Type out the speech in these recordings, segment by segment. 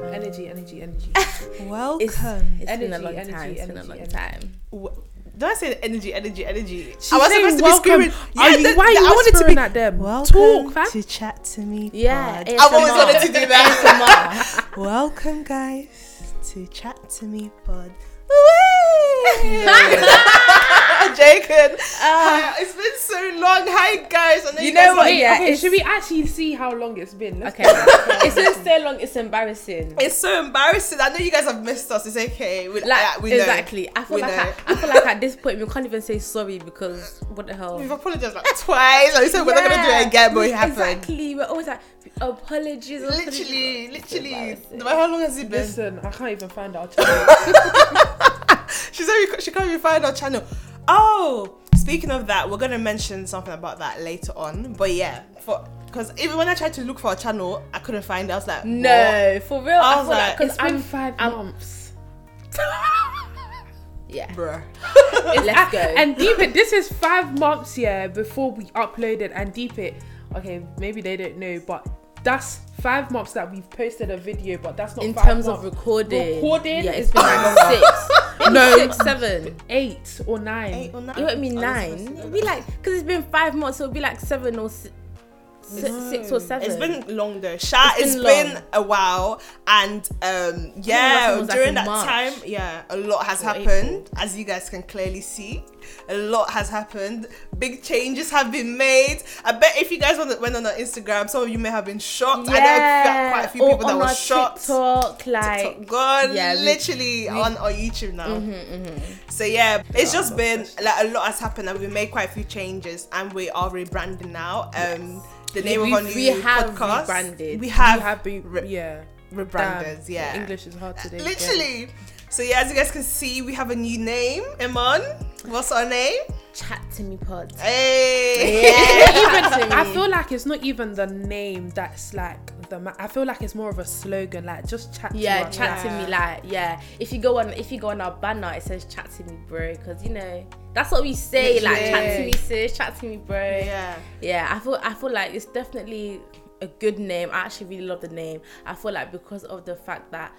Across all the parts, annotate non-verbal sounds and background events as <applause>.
Energy, energy, energy. <laughs> Welcome. It's, it's been a long energy, time. It's been a long energy. time. W- Did I say energy, energy, energy? She's I was supposed to be screaming. Are you, the- why are you I wanted to be. at them? Welcome Talk, fam. to Chat to Me Yeah, Pod. I've always wanted to do that. Welcome, guys, to Chat to Me Pod. <laughs> Jacob, ah. Hi, it's been so long. Hi guys. I You you, know guys what, are- yeah, okay, should we actually see how long it's been? Let's Okay, <laughs> it's been so long. It's embarrassing. It's so embarrassing. I know you guys have missed us. It's okay. We, Like yeah, we know. exactly. I feel We like know. I, I feel like at this point we can't even say sorry because what the hell? We've apologized like twice. Like we said we're not gonna do it again, but it happened. Exactly. We're always like apologies. apologies. Literally, It's literally. embarrassing. No matter how long has it been? Listen, I can't even find our <laughs> channel. She said we she can't even find our channel. Oh, speaking of that, we're gonna mention something about that later on. But yeah, for because even when I tried to look for a channel, I couldn't find it. I was like, No, for real. I I, was feel like, like because it's been I'm five I'm- months. <laughs> yeah. what? bruh. <laughs> Let's go. And deep it. This is five months, yeah, before we uploaded and deep it. Okay, maybe they don't know, but that's five months that we've posted a video, but that's not in five terms of recording, Recording yeah, it's been like six, <laughs> No. six, seven. eight or nine. Eight or nine? It won't be Oh, nine. this is- It'll be like because it's been five months, so it'll be like seven or si- si- six or seven. It's been long though. Sha, It's it's been been, a while, and um, yeah, one was like during that March. time, yeah, a lot has Or happened, as you guys can clearly see. A lot has happened. Big changes have been made. I bet if you guys went went on our Instagram, some of you may have been shocked. I know quite a few or people that were our shocked. TikTok, like TikTok gone yeah, we- literally on our YouTube now. So yeah, it's just been like a lot has happened and we made quite a few changes and we are rebranding now. Um, the name We- of our new we have podcast. rebranded. We We have, have been, re- yeah. rebranded. Yeah, English is hard today. Uh, literally. So yeah, as you guys can see, we have a new name. Iman, what's our name? chat to me pod. Hey. Yeah, <laughs> even I feel like it's not even the name that's like the. Ma- I feel like it's more of a slogan, like just chat. yeah, to us. chat to me like yeah. If you go on if you go on our banner, it says chat to me, bro. Because you know that's what we say. Like chat to me, sis. Chat to me, bro. yeah. Yeah, I feel I feel like it's definitely a good name. I actually really love the name. I feel like because of the fact that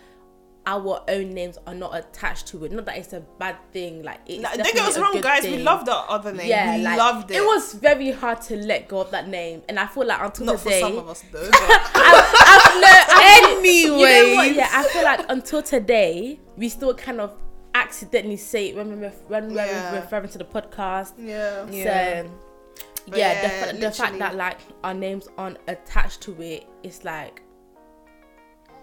our own names are not attached to it. Not that it's a bad thing. Like it's Nah, don't get us wrong, guys. We thing. loved our other name. Yeah, we like, loved it. It was very hard to let go of that name, and I feel like until not for today, some of us though. <laughs> I've. I've, <laughs> You know what? Yeah, I feel like until today, we still kind of accidentally say it when we're when we're Yeah. referring to the podcast. yeah. Yeah. So But yeah, yeah, the, the fact that like our names aren't attached to it, it's like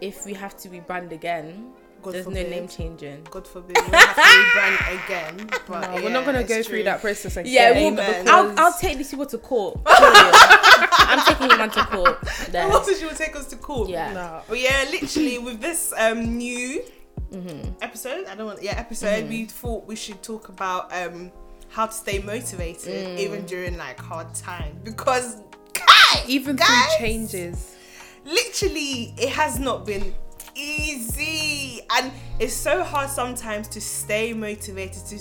if we have to rebrand again, God there's forbid. no name changing. God forbid we have to rebrand again. But No, we're not gonna go true. through that process again. Yeah, we'll, Amen. I'll, I'll take these people to court. <laughs> I'm taking him on to court. <laughs> There. What else she will take us to court? Yeah. Nah. But yeah, literally with this um new Mm-hmm. episode, I don't want yeah episode. We thought we should talk about um how to stay motivated Mm. even during like hard times because guys, Even guys, through changes. Literally it has not been easy and it's so hard sometimes to stay motivated to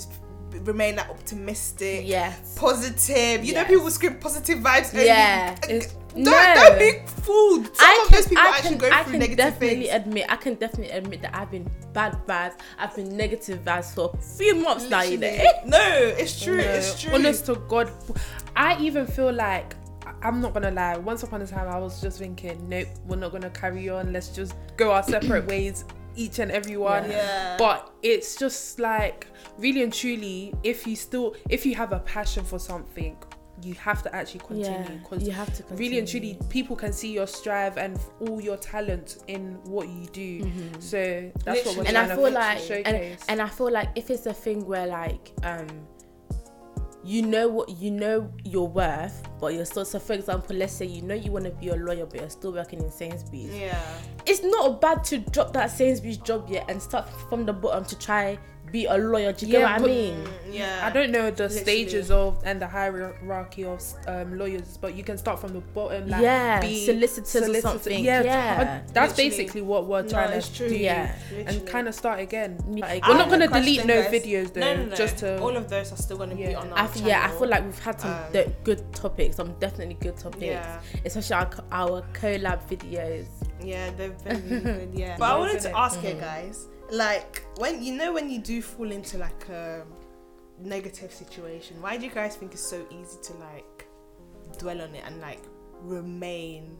remain like optimistic Yes. positive you know people scream positive vibes only. Yeah. It's- don't, No. don't be fooled some I of can, those people I actually can, go I through can definitely things admit, I can definitely admit that I've been bad vibes, I've been negative vibes for a few months now, you know. No it's true No, it's true Honest to God, I even feel like I- I'm not gonna lie. Once upon a time, I was just thinking, nope, we're not gonna carry on. Let's just go our separate <coughs> ways, each and every one. Yeah. But it's just like really and truly, if you still, if you have a passion for something, you have to actually Yeah, continue because you have to continue. really and truly, people can see your strive and all your talent in what you do. So that's what we're Literally. and I feel to like and, and I feel like if it's a thing where like um you know what you know your worth but you're still so for example let's say you know you want to be a lawyer but you're still working in Sainsbury's. Yeah. It's not bad to drop that Sainsbury's job yet and start from the bottom to try be a lawyer. Do you get Yeah, what I mean? Yeah. I don't know the Literally. stages of and the hierarchy of um, lawyers, but you can start from the bottom. Like, Yeah, be solicitors or something. Yeah, Yeah. that's Literally. basically what we're trying it's to true. do. Yeah. and kind of start again. Yeah. We're not gonna delete no guys. videos though, No, no, no. just to all of those are still going to be on our I feel, yeah, I feel like we've had some Um, the good topics. Some definitely good topics, Yeah. especially our co- our collab videos. Yeah, they've been really <laughs> good. Yeah, but I Love wanted it. to ask you guys, like, when you know when you do fall into like a negative situation, why do you guys think it's so easy to like dwell on it and like remain?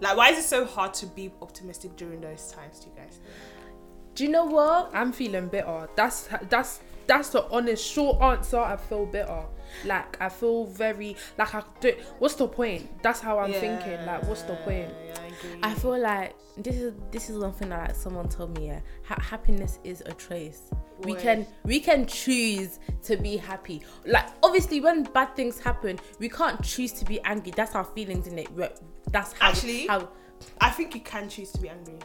Like, why is it so hard to be optimistic during those times? Do you guys? Do you know what? I'm feeling bitter. That's that's that's the honest short answer. I feel bitter. Like I feel very like I do. What's the point? That's how I'm thinking. Like what's the point? Yeah, I. I feel like this is this is one thing that like someone told me. Yeah, ha- happiness is a choice. We can we can choose to be happy. Like obviously, when bad things happen, we can't choose to be angry. That's our feelings in it. We're- That's how Actually, how I think you can choose to be angry.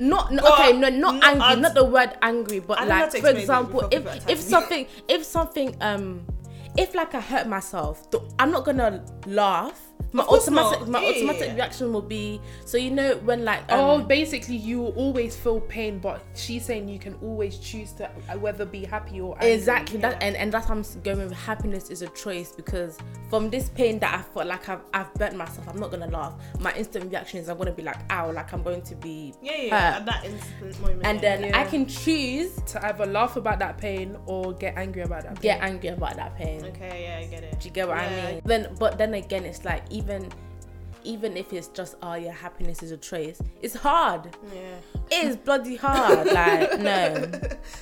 Not no, But okay no not not angry as- not the word angry but I don't know how like for example if if something if something um if like I hurt myself th- I'm not gonna laugh my automatic not. my Yeah, automatic yeah, yeah. reaction will be so you know when like oh, um, basically you will always feel pain, but she's saying you can always choose to uh, whether be happy or angry. Exactly that, and and that's how I'm going with happiness is a choice because from this pain that I felt like I've I've burnt myself, I'm not gonna laugh. My instant reaction is I'm gonna be like, ow, like I'm going to be Yeah, yeah. hurt. At that instant moment. and then Yeah. I can choose To either laugh about that pain or get angry about that. get pain. angry about that pain. Okay, yeah, I get it. Do you get what Yeah. I mean? Then, but then again, it's like even, even even if it's just oh yeah, happiness is a choice. It's hard. Yeah. It is bloody hard. <laughs> like no,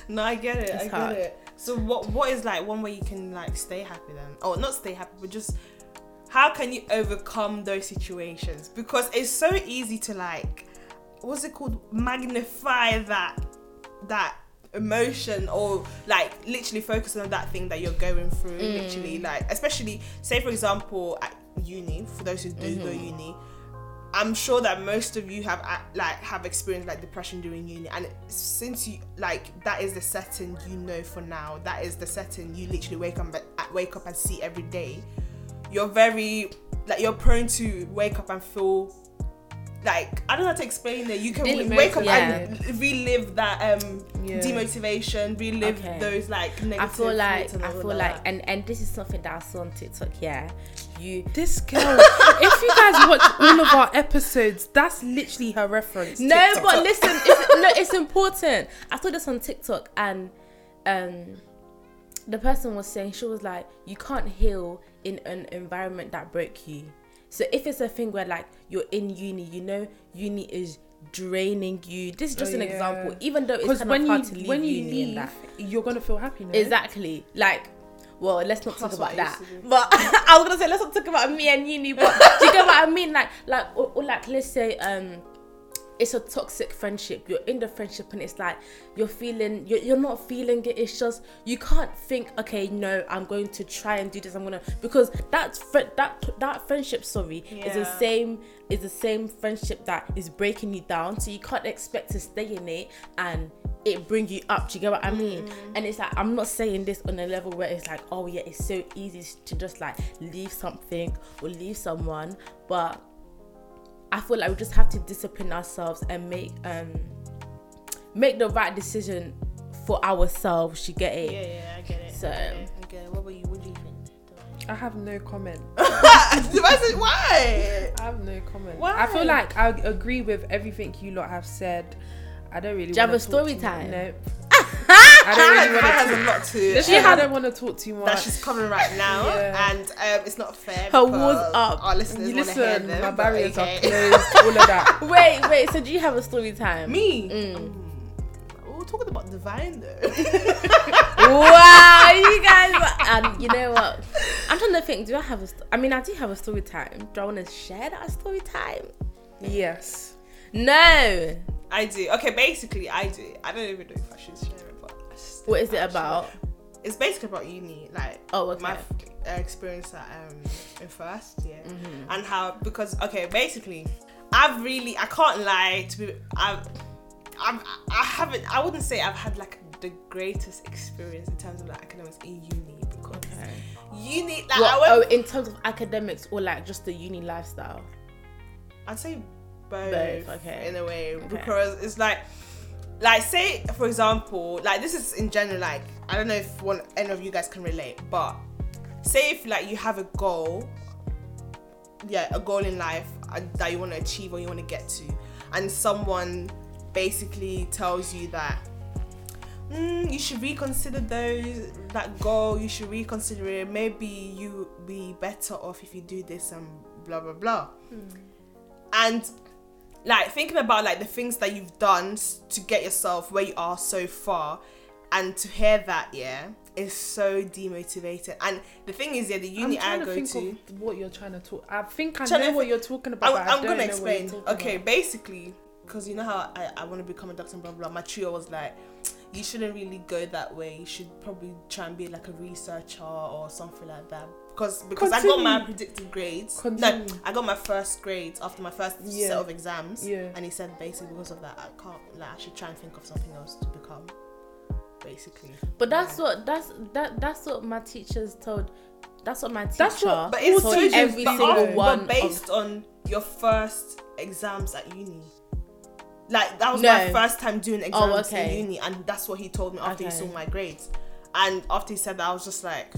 No, I get it. I It's get it. So what what is like one way you can like stay happy then? Oh, not stay happy, but just how can you overcome those situations? Because it's so easy to like what's it called? Magnify that that emotion or like literally focusing on that thing that you're going through literally mm. like especially say for example uni for those who do go mm-hmm. uni I'm sure that most of you have like have experienced like depression during uni, and since you like that is the setting you know for now. That is the setting you literally wake up wake up and see every day. You're very like you're prone to wake up and feel like I don't know how to explain it. You can Demotivated. wake up Yeah. and relive that um Yeah. demotivation, relive Okay. those like negative. I feel like thoughts and I feel like that. and and this is something that I saw on TikTok. Yeah, you This <laughs> girl, if you guys watch all of our episodes, that's literally her reference. No, TikTok. but listen, it's, no, it's important. I saw this on TikTok, and um, the person was saying she was like, you can't heal in an environment that broke you. So if it's a thing where like you're in uni, you know, uni is draining you. This is just Oh, an yeah. example, even though it's kind when of you hard to leave when you uni leave, and that. you're gonna feel happy. No? Exactly. Like, well, let's not talk That's what about that. used to do. But <laughs> I was gonna say let's not talk about me and uni. But do you get what I mean? Like, like, or, or like, let's say, um, it's a toxic friendship. You're in the friendship, and it's like you're feeling, you're, you're not feeling it. It's just you can't think, okay, no, I'm going to try and do this. I'm gonna because that's fri- that that friendship. Sorry, is the same is the same friendship that is breaking you down. So you can't expect to stay in it and it bring you up. Do you get what I mean? Mm. And it's like I'm not saying this on a level where it's like, oh yeah, it's so easy to just like leave something or leave someone, but I feel like we just have to discipline ourselves and make um make the right decision for ourselves. You get it? yeah, yeah, I get it. So- I get it. I get it. What about you? What do you think? I have no comment. <laughs> Why? is it- Why? I have no comment. Why? I feel like I agree with everything you lot have said. I don't really. Do you have a story talk too time? No. I don't really That want has to. a lot to it. Listen, I don't want to talk too much. that she's coming right <laughs> now, Yeah. and um, it's not fair. Her walls up. Our listeners You want hear listen, them. my barriers okay. are closed. <laughs> All of that. <laughs> Wait, wait. So do you have a story time? Me. Mm. Mm. We're talking about divine though. wow, you guys. Are, and you know what? I'm trying to think. Do I have a? St- I mean, I do have a story time. Do I want to share that story time? Yes. No. I do. Okay, basically, I do. I don't even know if I should share I just What is it I about? It's basically about uni, like Oh, okay. my uh, experience at um in first year, Mm-hmm. and how because okay, basically, I've really I can't lie to be I've. I'm, I haven't. I wouldn't say I've had like the greatest experience in terms of like academics in uni because Okay. uni like Well, I oh, in terms of academics or like just the uni lifestyle. I'd say both, Both, okay. in a way Okay. because it's like like say for example like this is in general like I don't know if one any of you guys can relate but say if like you have a goal yeah a goal in life uh, that you want to achieve or you want to get to and someone basically tells you that mm, you should reconsider those that goal you should reconsider it. Maybe you be better off if you do this and blah blah blah. And like thinking about like the things that you've done to get yourself where you are so far and to hear that yeah is so demotivating and the thing is yeah the uni i to go think to of what you're trying to talk. I think I know to what you're talking about. I'm, I I'm gonna know what you're explain. Okay, about. basically, because you know how I, I want to become a doctor and blah blah. blah. My trio was like, you shouldn't really go that way. You should probably try and be like a researcher or something like that. Because because I got my Continue. predicted grades. Continue. No, I got my first grades after my first Yeah. set of exams. Yeah. And he said basically because of that, I can't. Like, I should try and think of something else to become. Basically. But that's Yeah. what that's that that's what my teachers told. That's what my teacher. That's what- But it's told so every but, single but one. based on your first exams at uni. Like that was No. my first time doing oh, exams Oh, okay. in uni, and that's what he told me after he saw my grades. And after he said that, I was just like,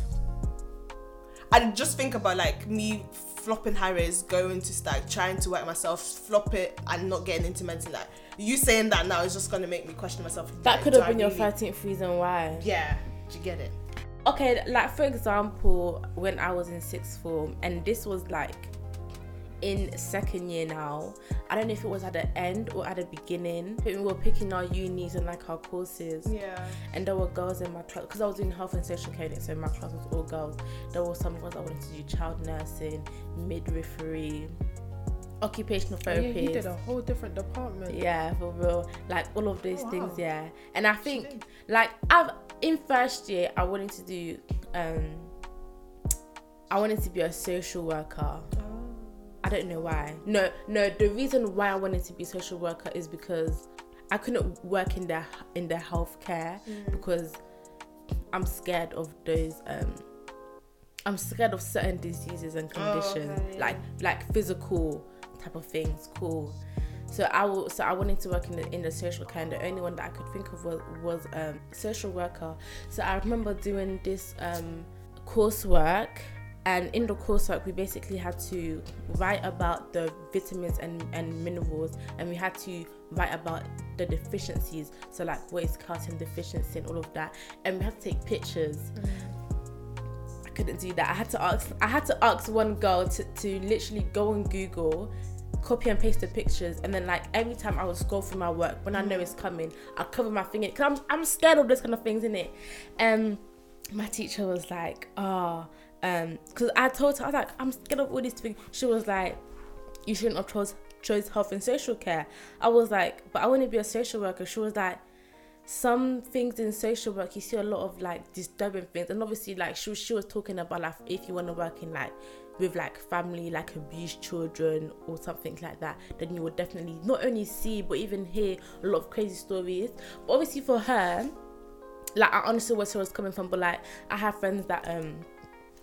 I just think about like me flopping Harris, going to start trying to work myself, flop it, and not getting into mental. Like you saying that now is just gonna make me question myself. that like, could have been your thirteenth reason why. Yeah, do you get it? okay like for example when i was in sixth form and this was like in second year now i don't know if it was at the end or at the beginning but we were picking our unis and like our courses Yeah. and there were girls in my class because i was doing health and social care so my class was all girls there were some girls that wanted to do child nursing midwifery occupational Oh, yeah, therapy he did a whole different department. yeah, for real. Like all of those Oh, things, wow. yeah. And I think like I've in first year I wanted to do um I wanted to be a social worker. I don't know why. No, no, the reason why I wanted to be a social worker is because I couldn't work in the in the healthcare because I'm scared of those um I'm scared of certain diseases and conditions, okay, like like physical type of things. Cool. So I will. So I wanted to work in the in the social care. And the only one that I could think of was was um, social worker. So I remember doing this um, coursework, and in the coursework we basically had to write about the vitamins and and minerals, and we had to write about the deficiencies. So like what is calcium deficiency and all of that, and we had to take pictures I couldn't do that. I had to ask. I had to ask one girl to, to literally go on Google, copy and paste the pictures, and then like every time I would scroll through my work when I know it's coming, I cover my finger because I'm I'm scared of this kind of things in it. And my teacher was like, oh, um, because I told her I was like I'm scared of all these things. She was like, you shouldn't have chose chose health and social care. I was like, but I want to be a social worker. She was like some things in social work you see a lot of like disturbing things and obviously like she she was talking about like if you want to work in like with like family like abused children or something like that then you would definitely not only see but even hear a lot of crazy stories but obviously for her like I honestly where she was coming from but like I have friends that um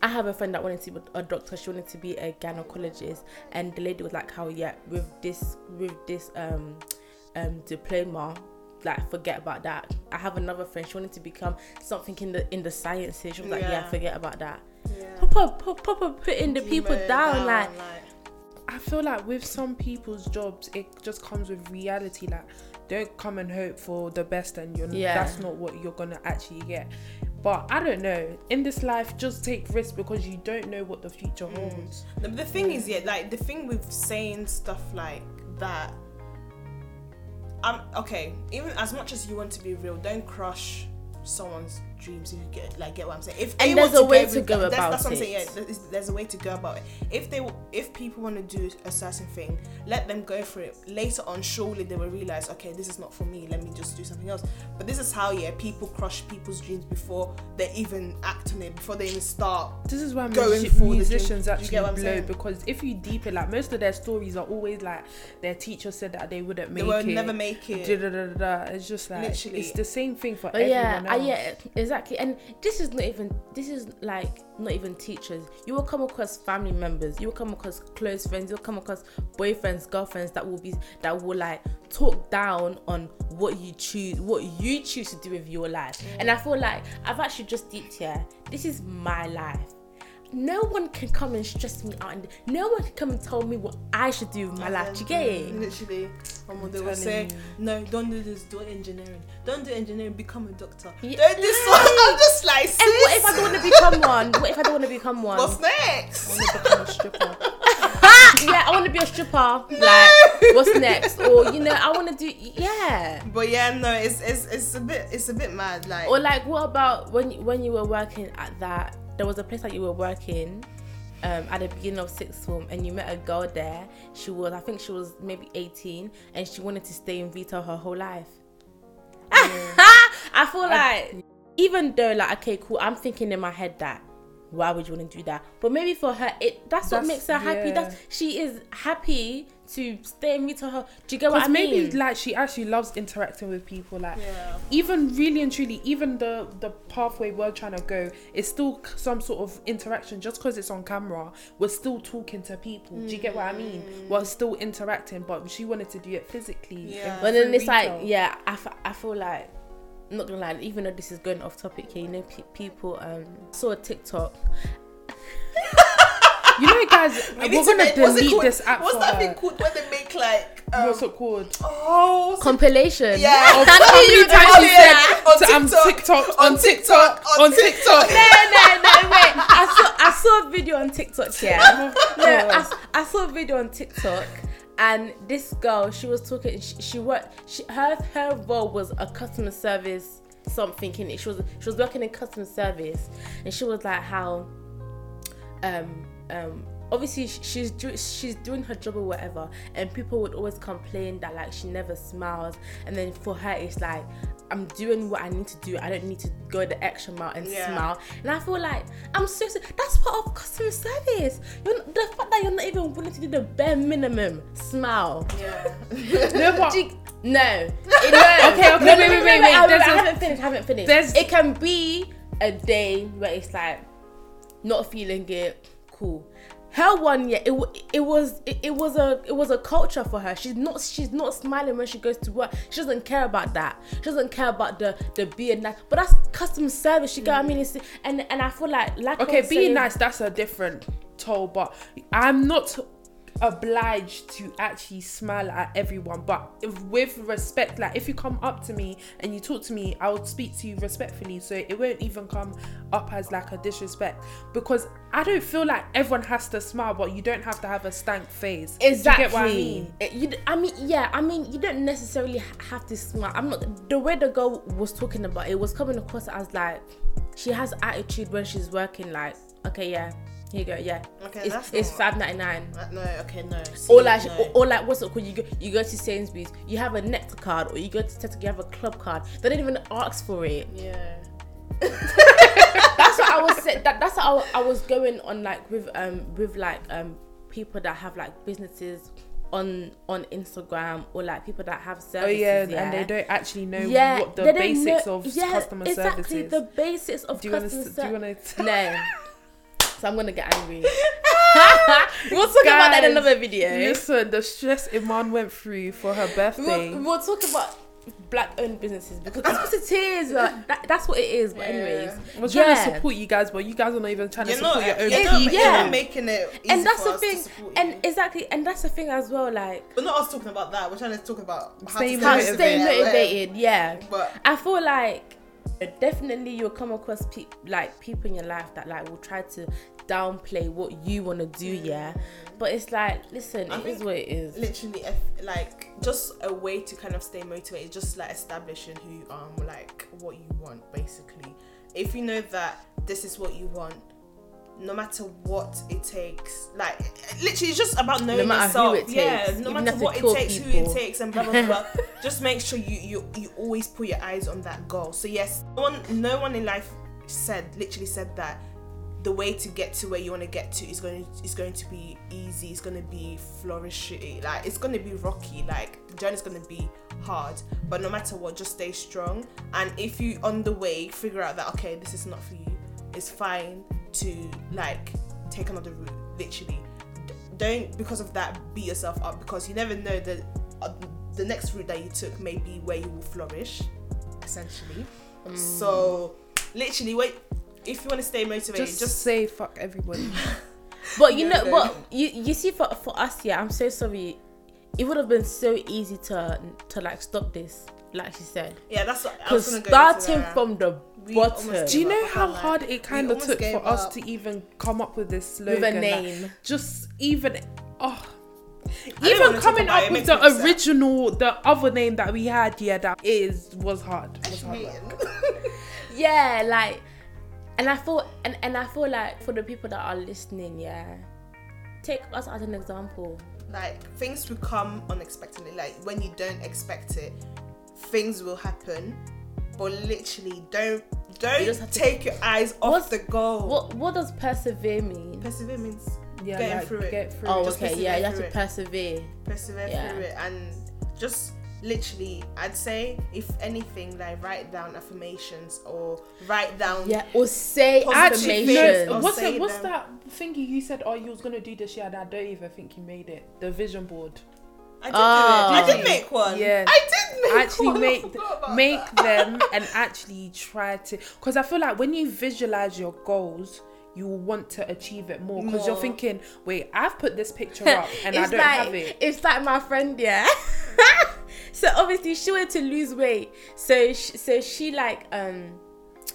I have a friend that wanted to be a doctor. She wanted to be a gynecologist, and the lady was like, "How yeah, with this with this um um diploma, like forget about that." I have another friend. She wanted to become something in the in the sciences. She was like, "Yeah, Yeah. forget about that." Yeah. Proper, proper putting the people Demo down, like I feel like with some people's jobs, it just comes with reality. Like, don't come and hope for the best, and you're Yeah. that's not what you're gonna actually get. But I don't know. In this life, just take risks because you don't know what the future holds. The, the thing is, yeah, like the thing with saying stuff like that. Um, okay, even as much as you want to be real, don't crush someone's dreams. If you get like get what I'm saying. If And they there's a way to go that- that's, about that's what I'm saying. it. Yeah, there's, there's a way to go about it. If they if people want to do a certain thing, let them go for it. Later on, surely they will realize, okay, this is not for me. Let me just do something else. But this is how yeah people crush people's dreams before they even act on it, before they even start. This is why going music- for the dream. musicians Do you actually get what I'm blow saying? because if you deep it, like most of their stories are always like their teacher said that they wouldn't make it They will it. never make it. Da-da-da-da-da. It's just like Literally. it's the same thing for But yeah, everyone I, else. yeah, exactly. Exactly and this is not even this is like not even teachers. You will come across family members. You will come across close friends. You'll come across boyfriends, girlfriends that will be that will like talk down on what you choose, what you choose to do with your life. And I feel like I've actually just deep here. This is my life. No one can come and stress me out, and no one can come and tell me what I should do with my life. Do you get it? Literally, um, they will telling say, you. "No, don't do this. Do engineering. Don't do engineering. Become a doctor. Yeah. Don't do this one." <laughs> I'm just like, sis. And what if I don't want to become one? What if I don't want to become <laughs> one? What's next? I wanna become a stripper. <laughs> yeah, I want to be a stripper. Like, what's next? Or you know, I want to do yeah. But yeah, no, it's it's it's a bit it's a bit mad. Like, Or like, what about when you- when you were working at that? There was a place that you were working. Um, at the beginning of sixth form, and you met a girl there. She was, I think, she was maybe eighteen, and she wanted to stay in Vita her whole life. <laughs> I feel like, even though, like, okay, cool, I'm thinking in my head that why would you want to do that? But maybe for her, it that's, what makes her happy. yeah. That's she is happy to stay and meet her. Do you get what I Because maybe like she actually loves interacting with people. Like Yeah. even really and truly, even the the pathway we're trying to go is still some sort of interaction. Just because it's on camera, we're still talking to people. Do you get what I mean? We're still interacting, but she wanted to do it physically. Yeah. But then through it's like, retail. yeah, I, f- I feel like, I'm not gonna lie, even though this is going off topic here, you know, pe- people um saw a TikTok. <laughs> You know, guys, we we're gonna make- delete called? this app What's for that her. thing called when they make like? Um, What's it called? Oh, Compilation. yeah. Of How how many many times times you you said said on to, um, TikTok, TikTok, on on TikTok, TikTok, on on TikTok. No, no, no, wait. I saw I saw a video on TikTok, yeah. <laughs> No, I, s- I saw a video on TikTok and this girl, she was talking she, she worked she her her role was a customer service something in it. She was she was working in customer service and she was like how um um obviously she's do- she's doing her job or whatever and people would always complain that like she never smiles and then for her it's like I'm doing what I need to do I don't need to go the extra mile and Yeah. smile and I feel like I'm so so- that's part of customer service you're not, the fact that you're not even willing to do the bare minimum smile Yeah. <laughs> No, but you- no. It- <laughs> no. Okay, okay, No, wait, wait, wait, no, wait. I, There's I a- haven't finished. I haven't finished. It can be a day where it's like not feeling it. Cool. Her one, yeah, it, it was it, it was a it was a culture for her. She's not she's not smiling when she goes to work. She doesn't care about that. She doesn't care about the the being nice. But that's customer service. You get what I mean? Mm. It's, and and I feel like like okay, being saying- nice, that's a different toll, but I'm not obliged to actually smile at everyone, but if, with respect, like if you come up to me and you talk to me, i'll speak to you respectfully, so it won't even come up as like a disrespect because I don't feel like everyone has to smile, but you don't have to have a stank face. Do you Exactly. get what I mean? It- you d- I mean, yeah. I mean, you don't necessarily have to smile. I'm not. The way the girl was talking about it was coming across as like she has attitude when she's working. Like, okay, yeah, here you go, yeah. Okay, it's, that's it's not- five ninety nine. Uh, No, okay, no. Or like, no. or, or like, what's it called? You go, you go to Sainsbury's, you have a Nectar card, or you go to Tesco, you have a club card. They don't even ask for it. yeah. <laughs> that's what I was saying. That, that's how I, I was going on like with um with like um people that have like businesses on on Instagram or like people that have Oh services. yeah, yeah, and they don't actually know yeah, what the they don't basics know- of yeah, customer exactly, services. the basics of do customer to? Do you service. want to? No. <laughs> So I'm gonna get angry. <laughs> we'll talk about that in another video. Listen, the stress Iman went through for her birthday. We'll, we'll talk about black-owned businesses because that's what it is. Like, that, that's what it is. But Yeah. anyways, We're trying yeah. to support you guys, but you guys are not even trying You're to not, support your own you're, not, people. you're Yeah. making it easy and that's for the thing. And you. exactly, and that's the thing as well. Like We're not us talking about that. We're trying to talk about how Stay to how motivated. stay motivated, motivated. Yeah, But I feel like definitely you'll come across pe- like people in your life that like will try to downplay what you want to do. Mm. Yeah, but it's like, listen, I it is what it is. literally, like, just a way to kind of stay motivated, just like establishing who you are, and, like what you want, basically. if you know that this is what you want, no matter what it takes, like literally, it's just about knowing matter yourself. it yeah, no matter what it takes, who it takes, and blah blah blah. <laughs> just make sure you you you always put your eyes on that goal. So yes, no one no one in life said literally said that the way to get to where you want to get to is going is going to be easy. It's going to be flourishing. Like it's going to be rocky. Like the journey's going to be hard. But no matter what, just stay strong. And if you on the way figure out that okay, this is not for you, it's fine to like take another route. Literally, D- don't because of that beat yourself up because you never know that uh, the next route that you took may be where you will flourish. Essentially, so literally, wait. If you want to stay motivated, Just, just say fuck everybody. <laughs> But you No, know no. what? You you see for for us, yeah. I'm so sorry. It would have been so easy to to like stop this, like she said. Yeah, that's what I was Because gonna go starting from the We bottom Do you know how like, hard it kind of took gave for us to even come up with this slogan? with a like, name, just even oh don't even coming up it with makes me the upset. original the other name that we had yeah that is was hard was hard <laughs> yeah, like, and I feel and and I feel like for the people that are listening, yeah, take us as an example. like things will come unexpectedly. Like when you don't expect it, things will happen. But literally, don't don't just have to- take your eyes off What's- the goal. What what does persevere mean? persevere means yeah Getting like, through it. get through Oh, it. just okay, yeah, you have to persevere persevere. persevere Yeah. through it and just literally i'd say if anything like write down affirmations or write down Yeah, or say Positive Actually, affirmations. or no. What's say it, what's that thingy you said? Oh, you was gonna do this year, and I don't even think you made it. The vision board. i did Oh. do it ah. i did make one Yeah. i did make actually one. Make <laughs> forgot make that. them and actually try to because i feel like when you visualize your goals you will want to achieve it more because you're thinking wait i've put this picture <laughs> up and i don't like have it it's like my friend, yeah. <laughs> so obviously she wanted to lose weight, so she, so she like um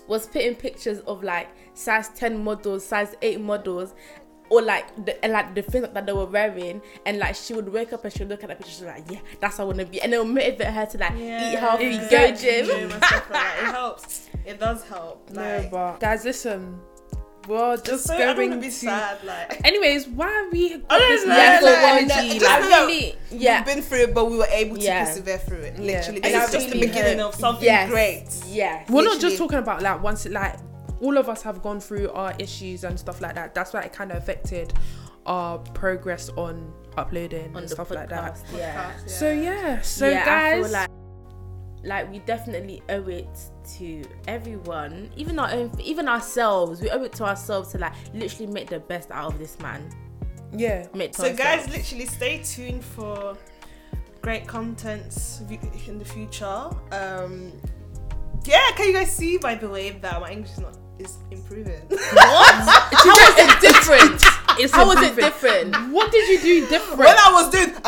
was putting pictures of like size ten models, size eight models. Or like the and like the things that they were wearing, and like she would wake up and she would look at the picture, she's like, yeah, that's how I want to be, and it would motivate her to like eat healthy, go exactly. gym. Gym like. It helps. It does help. <laughs> no but guys listen we're just so I don't going to be sad. Like anyways why are we got I don't know, Yeah, like, energy, like, like, really, yeah we've been through it, but we were able to Yeah. persevere through it. Yeah. Literally, And this I is just the beginning hope- of something yes, great. Yeah, we're not just talking about like once like all of us have gone through our issues and stuff like that that's why it kind of affected our progress on uploading on and the stuff like that podcast, yeah. so yeah so yeah, I guys feel like like we definitely owe it to everyone, even our own, even ourselves. We owe it to ourselves to like literally make the best out of this man. yeah Make So, guys, literally stay tuned for great contents in the future. Um, yeah, can you guys see by the way that my English is not is improving? <laughs> how was it different? it's How was it different? what did you do different when I was doing, <laughs>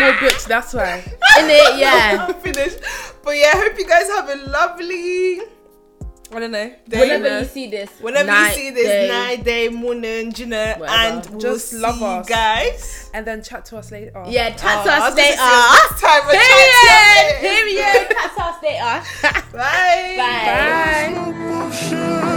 more books, that's why. <laughs> In it, yeah. <laughs> I'm finished. But yeah, I hope you guys have a lovely. I don't know. Day, whenever you, know. you see this, whenever night, you see this, day. night, day, morning, you know, and we'll just love us, guys, and then chat to us later. Yeah, chat oh, to ah, us later. Next time, period. Period. Chat to us later. <laughs> Bye. Bye. Bye.